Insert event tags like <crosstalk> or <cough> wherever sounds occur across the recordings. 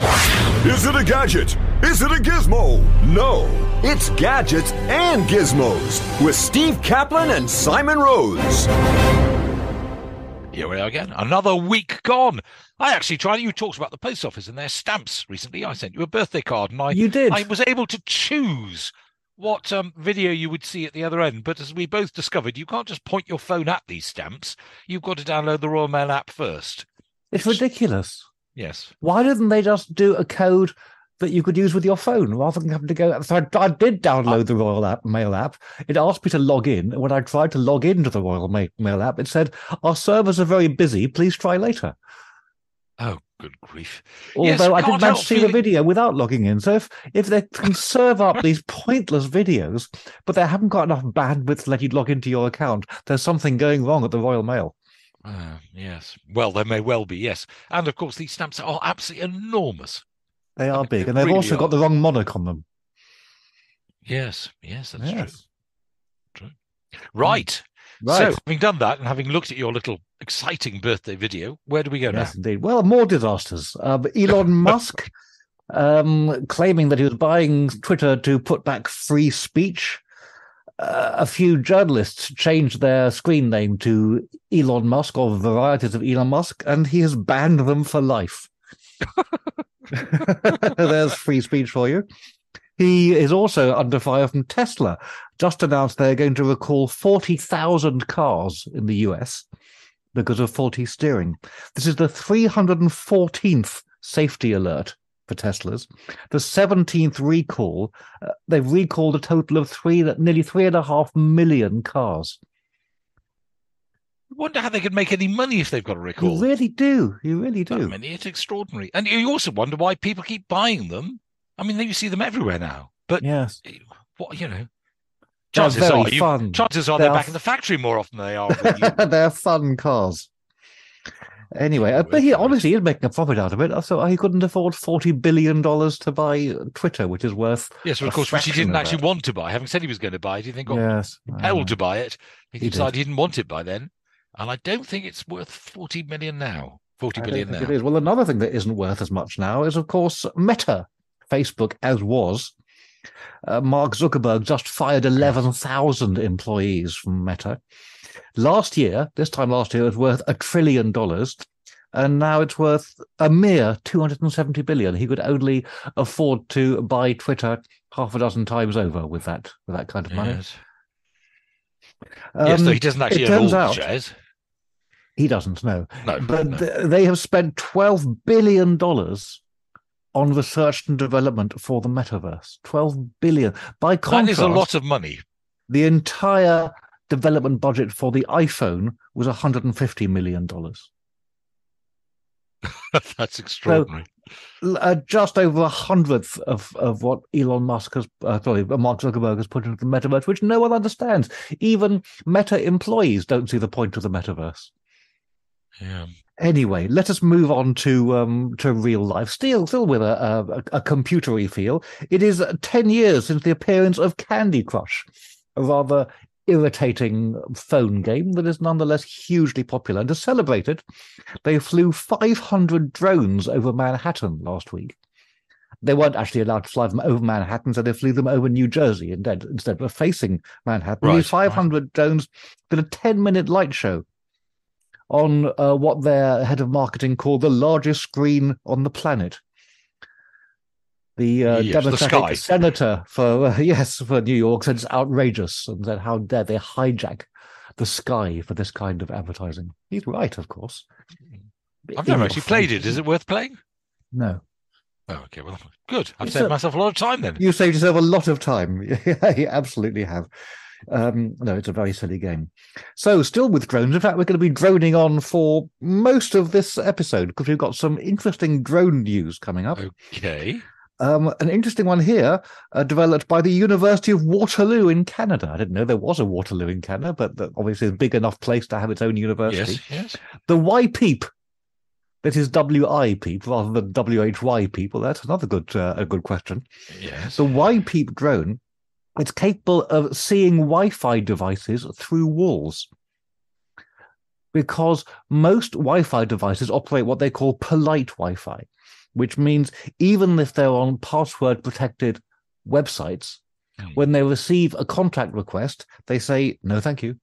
Is it a gadget? Is it a gizmo? No, it's gadgets and gizmos with Steve Kaplan and Simon Rose. Here we are again. Another week gone. I actually tried. You talked about the post office and their stamps recently. I sent you a birthday card, and I You did. I was able to choose what um, video you would see at the other end. But as we both discovered, you can't just point your phone at these stamps. You've got to download the Royal Mail app first. It's ridiculous. Yes. Why didn't they just do a code that you could use with your phone rather than having to go? So I, I did download the Royal app, Mail app. It asked me to log in. And when I tried to log into the Royal Ma- Mail app, it said, Our servers are very busy. Please try later. Oh, good grief. Although Yes, I didn't manage to see the video without logging in. So if, if they can serve up these pointless videos, but they haven't got enough bandwidth to let you log into your account, there's something going wrong at the Royal Mail. Ah, yes. Well, there may well be, yes. And of course, these stamps are absolutely enormous. They are They big, and they've really also are. got the wrong monarch on them. Yes, yes, that's Yes. true. Right. Right. So, having done that and having looked at your little exciting birthday video, where do we go Yes, now? indeed. Well, more disasters. Um, Elon <laughs> Musk um, claiming that he was buying Twitter to put back free speech. A few journalists changed their screen name to Elon Musk or varieties of Elon Musk, and he has banned them for life. <laughs> There's free speech for you. He is also under fire from Tesla. Just announced they're going to recall 40,000 cars in the US because of faulty steering. This is the 314th safety alert for Teslas. The 17th recall. Uh, they've recalled a total of three, nearly three and a half million cars. I wonder how they could make any money if they've got a recall. You really do. You really do. many, it's extraordinary. And you also wonder why people keep buying them. I mean, you see them everywhere now. But Yes. what you know, They're chances are, you, chances are They they're are back in the factory more often than they are. <laughs> They're fun cars. Anyway, uh, but he honestly is making a profit out of it. So he couldn't afford forty billion dollars to buy Twitter, which is worth yes, of course, which he didn't actually that. want to buy. Having said he was going to buy it, he then got Yes, know. to buy it. He, He decided did. he didn't want it by then. And I don't think it's worth 40 million now. 40 I billion now. it is. Well, another thing that isn't worth as much now is, of course, Meta, Facebook, as was. Uh, Mark Zuckerberg just fired 11,000 employees from Meta. Last year, this time last year, it was worth a trillion dollars. And now it's worth a mere 270 billion. He could only afford to buy Twitter half a dozen times over with that, with that kind of money. Yes. yes, Um, so he doesn't actually own all the shares. he doesn't know. No, but no. th- they have spent twelve billion dollars on research and development for the metaverse. Twelve billion. By contrast, that is a lot of money. the entire development budget for the iPhone was 150 million dollars. <laughs> That's extraordinary. L- Uh, just over a hundredth of, of what Elon Musk has, uh, sorry, Mark Zuckerberg has put into the metaverse, which no one understands. Even Meta employees don't see the point of the metaverse. yeah. Anyway, let us move on to um, to real life. Still, still with a, a, a computery feel. It is ten years since the appearance of Candy Crush, a rather irritating phone game that is nonetheless hugely popular. And to celebrate it, they flew 500 drones over Manhattan last week. They weren't actually allowed to fly them over Manhattan, so they flew them over New Jersey instead. Instead of facing Manhattan, Right, these 500 drones did a 10-minute light show on uh, what their head of marketing called the largest screen on the planet. The uh, Yes, Democratic sky. senator for uh, <laughs> yes for New York said it's outrageous and said how dare they hijack the sky for this kind of advertising. He's right, of course. I've never actually played it. Is it worth playing? No, Oh, okay. Well, good. I've It's saved a- myself a lot of time then. you saved yourself a lot of time. <laughs> you absolutely have. Um, no, it's a very silly game. So, still with drones. In fact, we're going to be droning on for most of this episode because we've got some interesting drone news coming up. Okay. Um, an interesting one here, uh, developed by the University of Waterloo in Canada. I didn't know there was a Waterloo in Canada, but obviously a big enough place to have its own university. Yes. Yes. The Wi-Peep. That is W I Peep rather than W H Y Peep. Well, that's another good uh, a good question. Yes. The Wi-Peep drone, it's capable of seeing Wi-Fi devices through walls. Because most Wi-Fi devices operate what they call polite Wi-Fi, which means even if they're on password protected websites, Hmm. when they receive a contact request, they say no, thank you,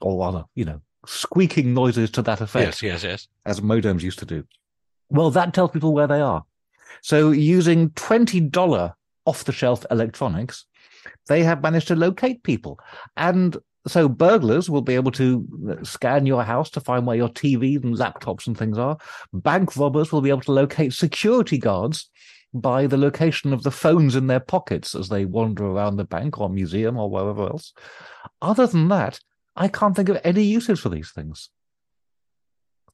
or other, you know, squeaking noises to that effect Yes. Yes. Yes. as modems used to do. Well, that tells people where they are. So using $20 off the shelf electronics, they have managed to locate people. And so burglars will be able to scan your house to find where your TVs and laptops and things are. Bank robbers will be able to locate security guards by the location of the phones in their pockets as they wander around the bank or museum or wherever else. Other than that, I can't think of any uses for these things.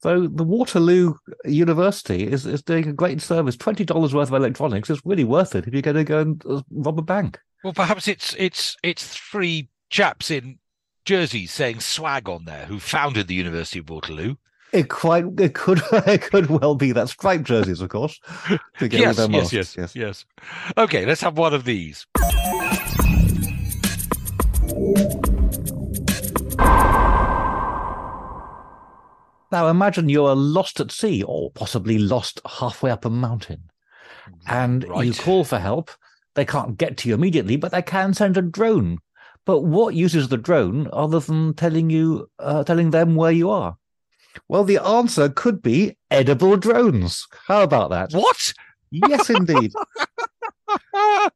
So the Waterloo University is, is doing a great service. Twenty dollars worth of electronics is really worth it if you're going to go and uh, rob a bank. Well, perhaps it's it's it's three chaps in jerseys saying swag on there who founded the University of Waterloo. It quite it could <laughs> it could well be that striped jerseys, of course. With Yes, yes, yes, yes, Okay, let's have one of these. Now imagine you're lost at sea or possibly lost halfway up a mountain. And you call for help. They can't get to you immediately, but they can send a drone. But what uses the drone other than telling you, uh, telling them where you are? Well, the answer could be edible drones. How about that? What? Yes, indeed. oh,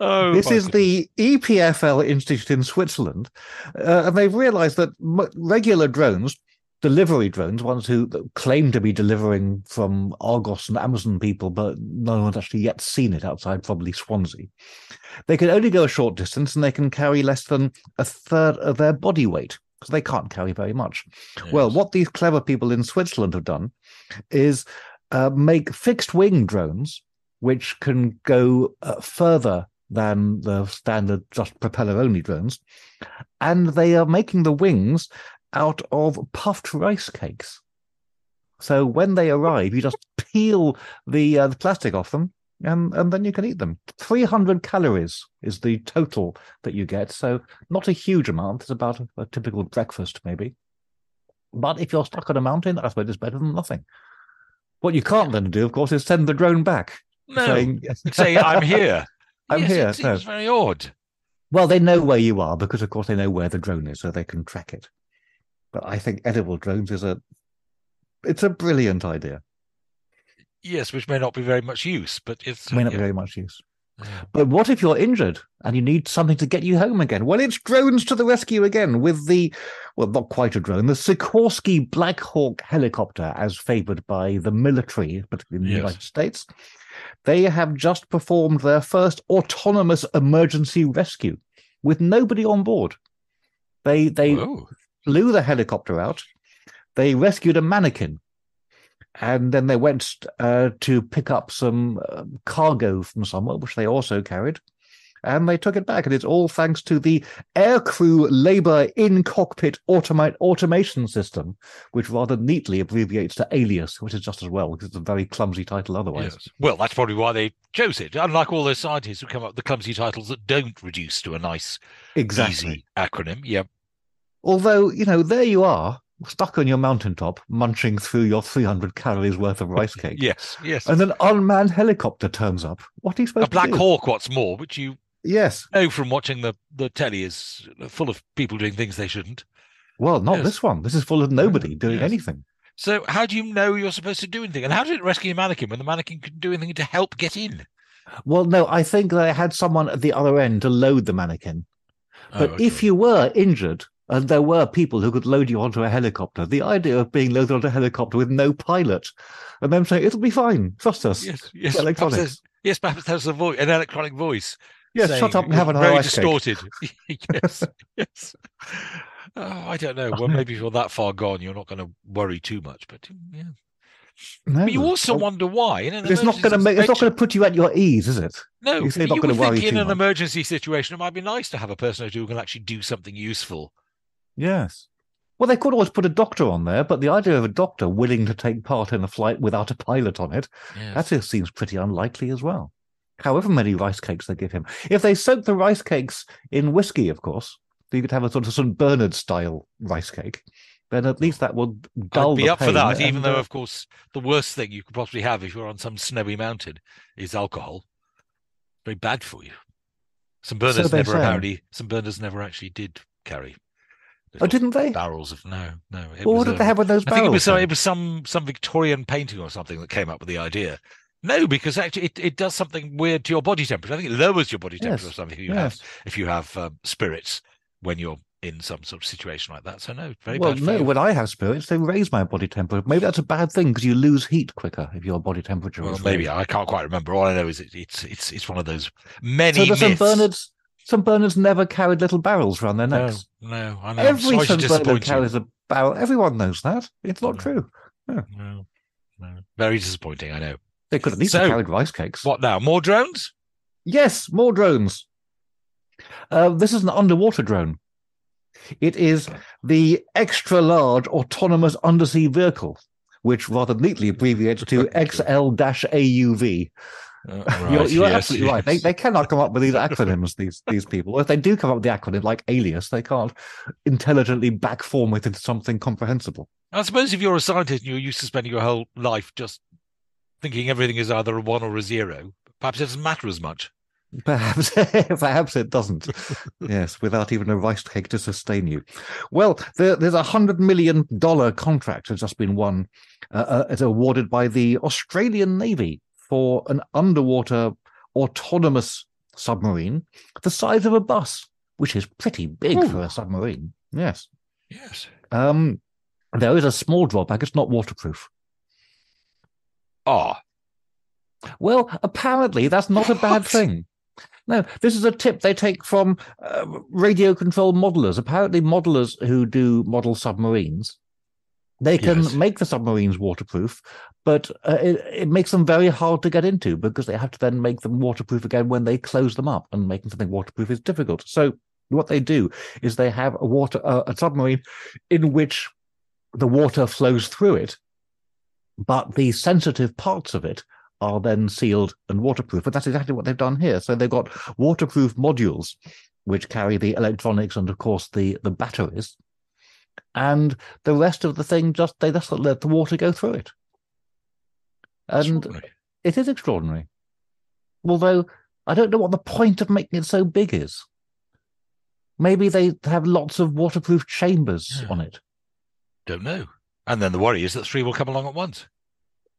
<laughs> <laughs> this my is the EPFL Institute in Switzerland, uh, and they've realised that m- regular drones, delivery drones, ones who claim to be delivering from Argos and Amazon people, but no one's actually yet seen it outside probably Swansea. They can only go a short distance, and they can carry less than a third of their body weight because they can't carry very much. Well, what these clever people in Switzerland have done is uh, make fixed wing drones, which can go uh, further than the standard just propeller only drones. And they are making the wings out of puffed rice cakes. So when they arrive, you just peel the, uh, the plastic off them. And, and then you can eat them. 300 calories is the total that you get. So not a huge amount. It's about a, a typical breakfast, maybe. But if you're stuck on a mountain, I suppose it's better than nothing. What you can't then do, of course, is send the drone back. no, saying, <laughs> say I'm here. <laughs> I'm Yes, here, It seems very odd. well, they know where you are because, of course, they know where the drone is, so they can track it. But I think edible drones is a, it's a brilliant idea. Yes, which may not be very much use, but it's May not yeah. be very much use. Yeah. But what if you're injured and you need something to get you home again? Well, it's drones to the rescue again with the, well, not quite a drone, the Sikorsky Black Hawk helicopter, as favored by the military, particularly in the Yes. United States. They have just performed their first autonomous emergency rescue with nobody on board. They they Whoa. Flew the helicopter out. They rescued a mannequin, and then they went uh, to pick up some uh, cargo from somewhere, which they also carried, and they took it back. And it's all thanks to the Aircrew Labor in Cockpit Automate Automation System, which rather neatly abbreviates to ALIAS, which is just as well because it's a very clumsy title otherwise. Yes. Well, that's probably why they chose it. Unlike all those scientists who come up with the clumsy titles that don't reduce to a nice, Exactly. easy acronym. Yeah. Although, you know, there you are, stuck on your mountaintop, munching through your 300 calories worth of rice cake. Yes. Yes. And an unmanned helicopter turns up. What are you supposed a Black to do? Hawk, what's more, which you Yes. know from watching the, the telly is full of people doing things they shouldn't. Well, not Yes. this one. This is full of nobody mm, doing Yes. anything. So how do you know you're supposed to do anything? And how did it rescue a mannequin when the mannequin couldn't do anything to help get in? Well, no, I think they had someone at the other end to load the mannequin. But Oh, if you were injured and there were people who could load you onto a helicopter, the idea of being loaded onto a helicopter with no pilot and them saying, it'll be fine, trust us. yes, yes, electronics. Perhaps yes, perhaps there's a voice, an electronic voice. Yes, saying- shut up and have an very distorted. <laughs> <laughs> yes, yes. Oh, I don't know. Well, maybe if you're that far gone, you're not going to worry too much. But yeah, No. but you also Well, wonder why. It's not going to make. It's not going to put you at your ease, is it? No, you you gonna would worry think in an much. emergency situation, it might be nice to have a person or two who can actually do something useful. Yes. Well, they could always put a doctor on there, but the idea of a doctor willing to take part in a flight without a pilot on it, Yes. that just seems pretty unlikely as well. However many rice cakes they give him. If they soak the rice cakes in whiskey, of course, you could have a sort of St. Bernard style rice cake, then at least that would dull I'd be up for that, even though, uh, of course, the worst thing you could possibly have if you're on some snowy mountain is alcohol. Very bad for you. St. Bernard's they never apparently, some burners never actually did carry. Oh, didn't they? barrels of no, no. It Well, was, what did um, they have with those barrels? I barrels? think it was, some, it was some some Victorian painting or something that came up with the idea. No, because actually it, it does something weird to your body temperature. I think it lowers your body temperature Yes, or something if you yes. have if you have um, spirits when you're in some sort of situation like that. So no, very well, no, when I have spirits, they raise my body temperature. Maybe that's a bad thing because you lose heat quicker if your body temperature Well, is maybe. I can't quite remember. All I know is it, it's it's it's one of those many So the St. myths. Bernards, St. Bernards never carried little barrels around their necks. no, I know. Every sorry. You. carries a barrel. Everyone knows that. It's not Yeah. true. No, no. Very disappointing. I know. They could at least So, have carried rice cakes. What now? More drones? Yes, more drones. Uh, this is an underwater drone. It is the extra large autonomous undersea vehicle, which rather neatly abbreviates to XL AUV. Uh, You're, you're yes, absolutely right. They, they cannot come up with these acronyms, these these people. Or if they do come up with the acronym like alias, they can't intelligently backform it into something comprehensible. I suppose if you're a scientist and you're used to spending your whole life just thinking everything is either a one or a zero, perhaps it doesn't matter as much. Perhaps, <laughs> perhaps it doesn't. yes, without even a rice cake to sustain you. Well, there, there's a hundred million dollar contract has just been won. Uh, uh, it's awarded by the Australian Navy for an underwater autonomous submarine the size of a bus, which is pretty big Ooh. for a submarine. Yes. Yes. Um, there is a small drawback. It's not waterproof. Ah, Well, apparently that's not a bad thing. No, this is a tip they take from uh, radio control modelers. Apparently, modelers who do model submarines, they can Yes. make the submarines waterproof, but uh, it, it makes them very hard to get into because they have to then make them waterproof again when they close them up, and making something waterproof is difficult. So, what they do is they have a water uh, a submarine in which the water flows through it, but the sensitive parts of it are then sealed and waterproof. But that's exactly what they've done here. So they've got waterproof modules which carry the electronics and of course the the batteries. And the rest of the thing just they just let the water go through it. And it is extraordinary. Although I don't know what the point of making it so big is. Maybe they have lots of waterproof chambers Yeah. on it. don't know. And then the worry is that three will come along at once.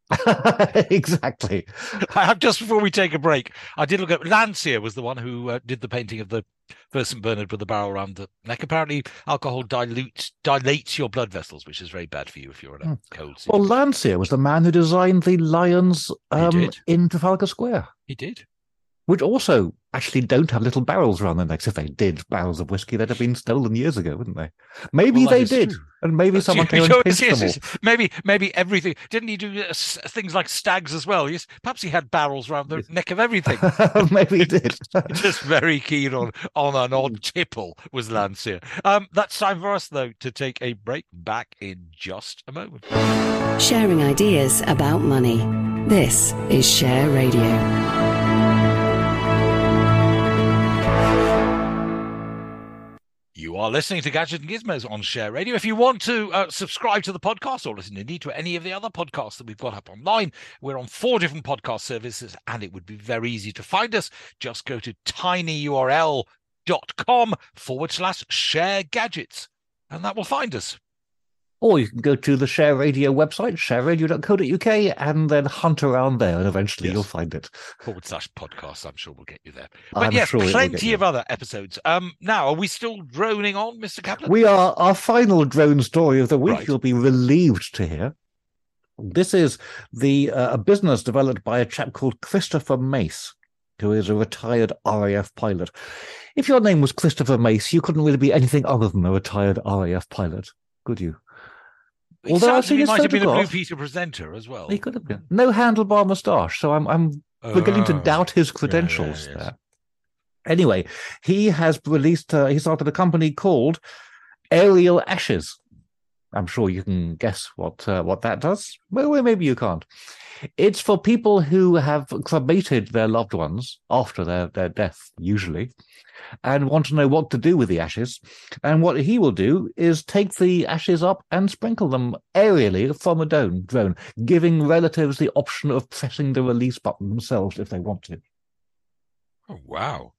<laughs> exactly. I have just before we take a break, I did look at Landseer was the one who uh, did the painting of the first St Bernard with the barrel around the neck. Apparently, alcohol dilutes dilates your blood vessels, which is very bad for you if you're in a Hmm. cold Well, situation. Landseer was the man who designed the lions um, in Trafalgar Square, he did. Which also actually don't have little barrels around their necks. If they did, barrels of whiskey, they'd have been stolen years ago, wouldn't they? Maybe Well, they did, true. and maybe someone <laughs> came Yes, and pinched yes, them yes. Maybe, maybe everything. Didn't he do uh, things like stags as well? Yes, perhaps he had barrels around the Yes. neck of everything. <laughs> maybe he <laughs> did. Just very keen on on an odd tipple was Landseer. Um, that's time for us though to take a break. Back in just a moment. Sharing ideas about money. This is Share Radio. You are listening to Gadget and Gizmos on Share Radio. If you want to uh, subscribe to the podcast or listen indeed to any of the other podcasts that we've got up online, we're on four different podcast services and it would be very easy to find us. Just go to tinyurl.com forward slash share gadgets and that will find us. Or you can go to the Share Radio website, shareradio.co.uk, and then hunt around there, and eventually Yes. you'll find it. Forward slash podcasts. I'm sure we'll get you there. But I'm yes, sure plenty of other episodes. Um, now, are we still droning on, Mr. Kaplan? We are our final drone story of the week. Right. You'll be relieved to hear. This is the uh, a business developed by a chap called Christopher Mace, who is a retired RAF pilot. If your name was Christopher Mace, you couldn't really be anything other than a retired RAF pilot, could you? Although I've sounds seen he might have been a Blue. Peter presenter as well. He could have been. No handlebar moustache, so I'm I'm beginning to Oh. doubt his yeah, credentials yes. there. Anyway, he has released, uh, he started a company called Aerial Ashes. I'm sure you can guess what uh, what that does. Well, maybe you can't. It's for people who have cremated their loved ones after their, their death, usually, and want to know what to do with the ashes. And what he will do is take the ashes up and sprinkle them aerially from a drone, drone giving relatives the option of pressing the release button themselves if they want to. Oh, wow.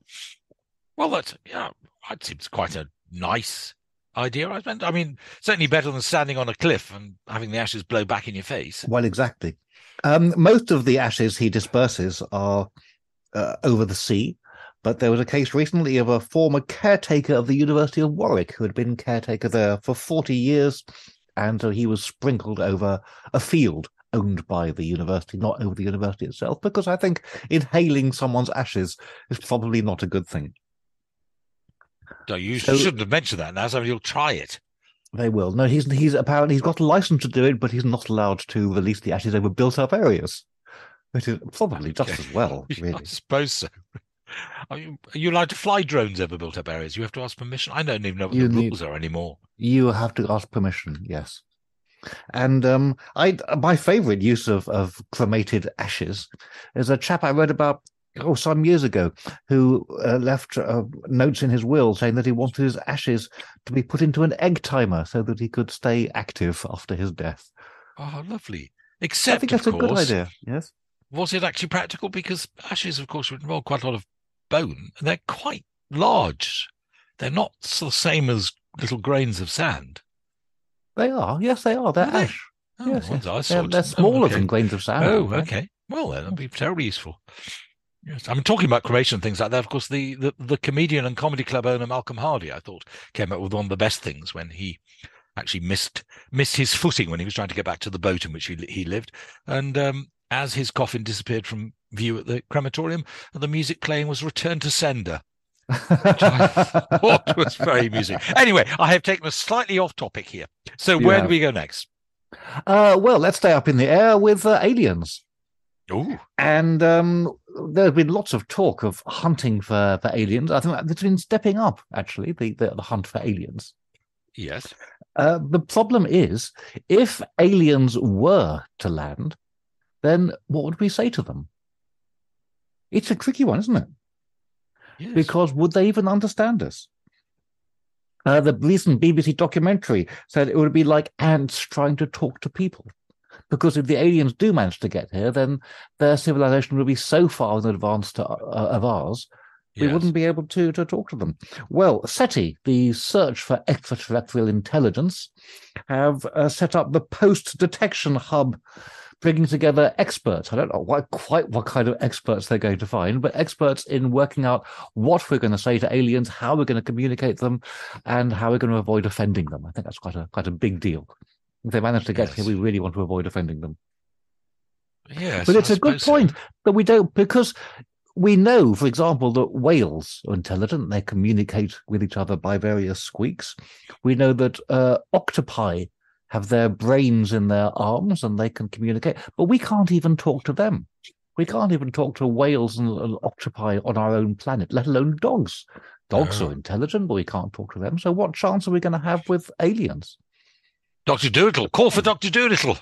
Well, that's yeah. That seems quite a nice idea. I mean, I mean, certainly better than standing on a cliff and having the ashes blow back in your face. Well, exactly. Um, most of the ashes he disperses are uh, over the sea, but there was a case recently of a former caretaker of the University of Warwick who had been caretaker there for 40 years, and so he was sprinkled over a field owned by the university, not over the university itself, because I think inhaling someone's ashes is probably not a good thing. No, you So- shouldn't have mentioned that now, so you'll try it. They will. No, he's he's apparently he's got a license to do it, but he's not allowed to release the ashes over built-up areas. Which is probably just as well, <laughs> I suppose so. Are you, are you allowed to fly drones over built up areas? You have to ask permission. I don't even know what You the need- rules are anymore. You have to ask permission, yes. And um, I my favourite use of, of cremated ashes is a chap I read about oh some years ago who uh, left uh, notes in his will saying that he wanted his ashes to be put into an egg timer so that he could stay active after his death. Oh, lovely. I Except, think of that's a good idea. Yes. was it actually practical? Because ashes, of course, would involve quite a lot of bone, and they're quite large. They're not the same as little grains of sand. They are. Yes, they are. They're Are They? Oh, yes, yes. I they're, they're Oh, smaller okay. than grains of sand. Oh, okay. Well, then that'd be terribly useful. Yes, I'm talking about cremation and things like that. Of course, the, the the comedian and comedy club owner Malcolm Hardee, I thought, came up with one of the best things when he actually missed missed his footing when he was trying to get back to the boat in which he he lived, and um, as his coffin disappeared from view at the crematorium, the music playing was "Return to Sender." which I <laughs> thought was very amusing. Anyway, I have taken us slightly off topic here. So You where have. do we go next? uh, well, let's stay up in the air with uh, aliens. Oh, And um, there's been lots of talk of hunting for, for aliens. I think it's been stepping up, actually, the, the, the hunt for aliens. yes. Uh, the problem is, if aliens were to land, then what would we say to them? It's a tricky one, isn't it? yes. Because would they even understand us? Uh, the recent BBC documentary said it would be like ants trying to talk to people. Because if the aliens do manage to get here, then their civilization would be so far in advance to, uh, of ours, we Yes. wouldn't be able to, to talk to them. Well, SETI, the Search for Extraterrestrial Intelligence, have uh, set up the Post Detection Hub, bringing together experts. I don't know what, quite what kind of experts they're going to find, but experts in working out what we're going to say to aliens, how we're going to communicate them, and how we're going to avoid offending them. I think that's quite a quite a big deal. If they manage to get Yes. here, we really want to avoid offending them. Yes, But it's I a good so. point that we don't, because we know, for example, that whales are intelligent. They communicate with each other by various squeaks. We know that uh, octopi have their brains in their arms and they can communicate, but we can't even talk to them. We can't even talk to whales and, and octopi on our own planet, let alone dogs. Dogs are intelligent, but we can't talk to them. So, what chance are we going to have with aliens? Doctor Dolittle, call for hmm. Doctor Dolittle.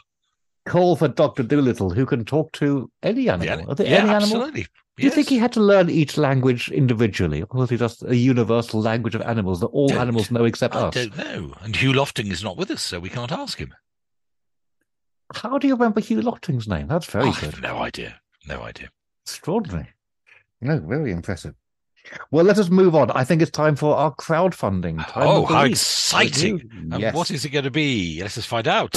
Call for Doctor Dolittle, who can talk to any animal. Yeah, Are there yeah, any animal? absolutely. Do you think he had to learn each language individually, or was he just a universal language of animals that all Don't- animals know except I us? I don't know. And Hugh Lofting is not with us, so we can't ask him. How do you remember Hugh Lofting's name? That's very I good. have no idea. No idea. Extraordinary. No, very impressive. Well, let us move on. I think it's time for our crowdfunding. Time oh, how week. exciting! And Yes. what is it going to be? Let's just find out.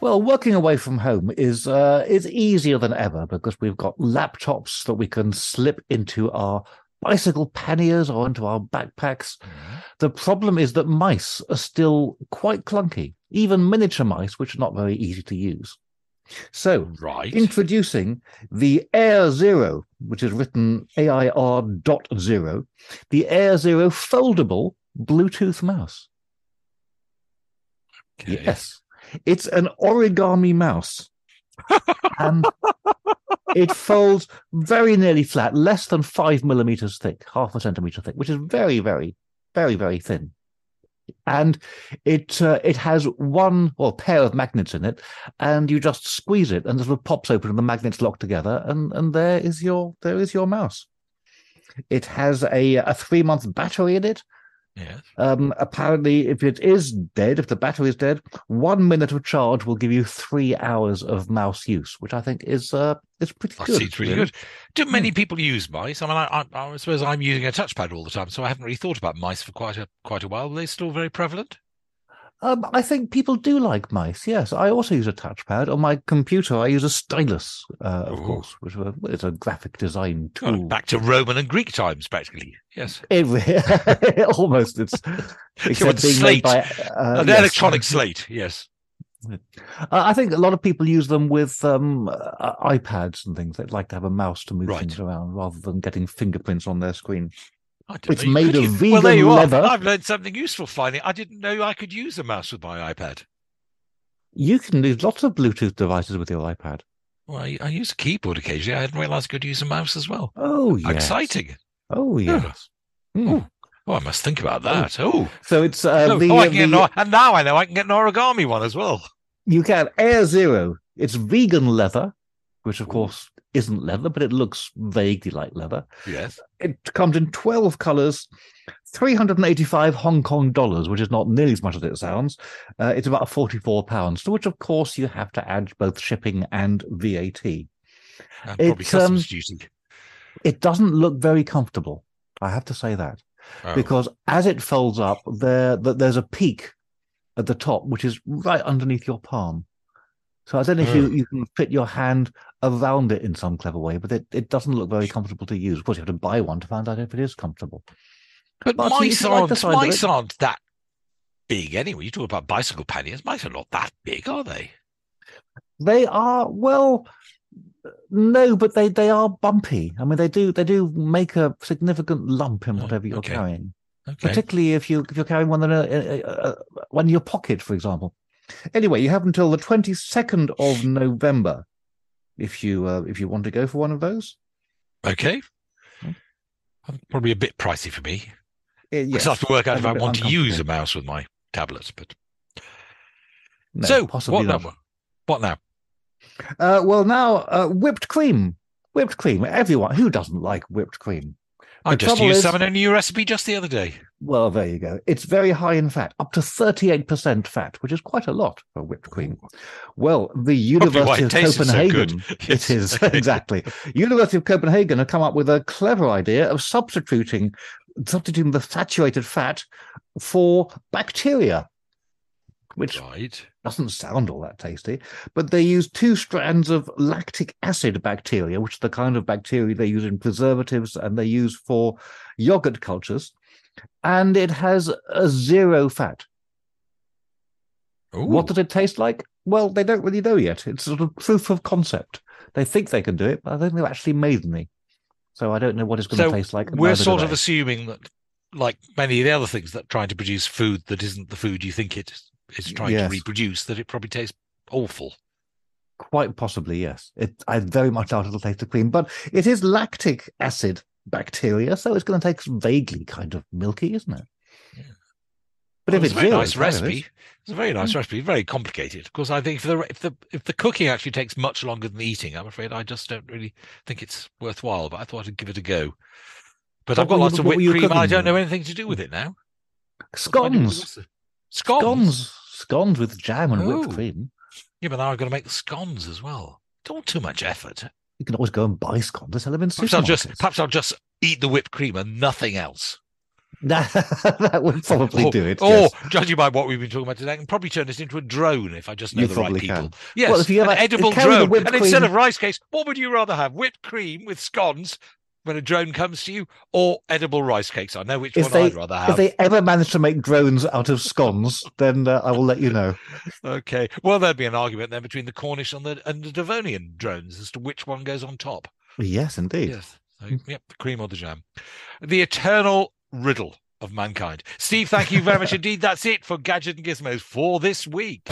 Well, working away from home is uh, is easier than ever because we've got laptops that we can slip into our bicycle panniers or into our backpacks. The problem is that mice are still quite clunky, even miniature mice, which are not very easy to use. So, Right. introducing the Air Zero, which is written AIR dot zero, the Air Zero foldable Bluetooth mouse. Okay. Yes. It's an origami mouse. <laughs> and it folds very nearly flat, less than five millimeters thick, half a centimeter thick, which is very, very, very, very thin. And it uh, it has one or pair of magnets in it, and you just squeeze it, and it sort of pops open, and the magnets lock together, and and there is your there is your mouse. It has a a three month battery in it, Yes. um, apparently, if it is dead, if the battery is dead, one minute of charge will give you three hours of mouse use, which I think is uh, is pretty That good. seems really good. Do many people use mice? I mean, I, I, I suppose I'm using a touchpad all the time, so I haven't really thought about mice for quite a quite a while. Are they still very prevalent? Um, I think people do like mice. Yes, I also use a touchpad on my computer. I use a stylus, uh, of Ooh. course, which is a, graphic design Well, tool. back to Roman and Greek times, practically. Yes. <laughs> <laughs> Almost, it's <laughs> except being slate. made by uh, An yes. electronic slate. Yes. I think a lot of people use them with um, uh, iPads and things. They'd like to have a mouse to move Right. things around rather than getting fingerprints on their screen. It's know made of use- vegan well, there you leather. Are. I've learned something useful finally. I didn't know I could use a mouse with my iPad. You can use lots of Bluetooth devices with your iPad. Well, I, I use a keyboard occasionally. I didn't realize I could use a mouse as well. Oh, yes. Exciting. Oh, yes. Hmm. Ooh. Oh, I must think about that. Oh, So it's uh, oh, the, oh, I can get the- an, and now I know I can get an origami one as well. you can Air Zero. It's vegan leather, which of course isn't leather, but it looks vaguely like leather. Yes. It comes in 12 colors, 385 Hong Kong dollars, which is not nearly as much as it sounds. Uh, it's about 44 pounds, to which, of course, you have to add both shipping and VAT. And probably It's, customs um, duty. It doesn't look very comfortable. I have to say that Oh. because as it folds up, there th- there's a peak at the top, which is right underneath your palm. So I don't know if you, Oh. you can fit your hand around it in some clever way, but it, it doesn't look very comfortable to use. Of course, you have to buy one to find out if it is comfortable. But Martin, mice like aren't the mice aren't that big anyway. You talk about bicycle panniers. Mice are not that big, are they? They are well, no, but they they are bumpy. I mean, they do they do make a significant lump in Oh, whatever you're okay. carrying. Okay. particularly if you if you're carrying one in a, a, a, a- one in your pocket, for example. Anyway, you have until the twenty second of November if you uh, if you want to go for one of those. Okay. Probably a bit pricey for me. Uh, I yes, still have to work out if I want to use a mouse with my tablets. But No, so what not. now? What now? Uh, well, now uh, whipped cream, whipped cream. Everyone who doesn't like whipped cream. I just used is- some in a new recipe just the other day. Well, there you go. It's very high in fat, up to thirty eight percent fat, which is quite a lot for whipped cream. Well, the University of tasted so. Copenhagen. <laughs> Yes, It is exactly. University of Copenhagen have come up with a clever idea of substituting substituting the saturated fat for bacteria, which Right. doesn't sound all that tasty. But they use two strands of lactic acid bacteria, which is the kind of bacteria they use in preservatives and they use for yogurt cultures, and it has a zero fat. What Ooh. does it taste like? Well, they don't really know yet. It's sort of proof of concept. They think they can do it, but I don't think they've actually made any. So I don't know what it's going So to taste like. We're sort of assuming that, like many of the other things that trying to produce food that isn't the food you think it is trying Yes. to reproduce, that it probably tastes awful. Quite possibly, yes. It, I very much doubt it'll taste of cream, but it is lactic acid bacteria, so it's going to taste vaguely kind of milky, isn't it? Yeah. But Well, if it's it's a very nice recipe. It's a very nice recipe. Very complicated. Of course, I think if the if the if the cooking actually takes much longer than the eating, I'm afraid I just don't really think it's worthwhile. But I thought I'd give it a go. But What I've got you- lots of whipped cream. and I don't know anything to do with it now. scones, Scones. scones, scones with jam and whipped cream. Yeah, but now I've got to make the scones as well. Don't too much effort. You can always go and buy scones. They sell them in Perhaps I'll just perhaps I'll just eat the whipped cream and nothing else. <laughs> that would probably or, do it. Or yes. judging by what we've been talking about today, I can probably turn this into a drone if I just know You the right people. can. Yes, Well, if you have an ever- edible drone. And instead of rice cakes, what would you rather have? Whipped cream with scones when a drone comes to you, or edible rice cakes. I know which If one they I'd rather have. if they ever manage to make drones out of scones, then uh, I will let you know. Okay. Well, there'd be an argument then between the Cornish and the and the Devonian drones as to which one goes on top. Yes, indeed. Yes. So, yep, the cream or the jam. The eternal riddle of mankind. Steve, thank you very much <laughs> indeed. That's it for Gadget and Gizmos for this week.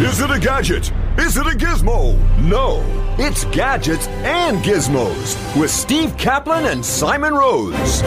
Is it a gadget? Is it a gizmo? No, it's gadgets and gizmos with Steve Kaplan and Simon Rose.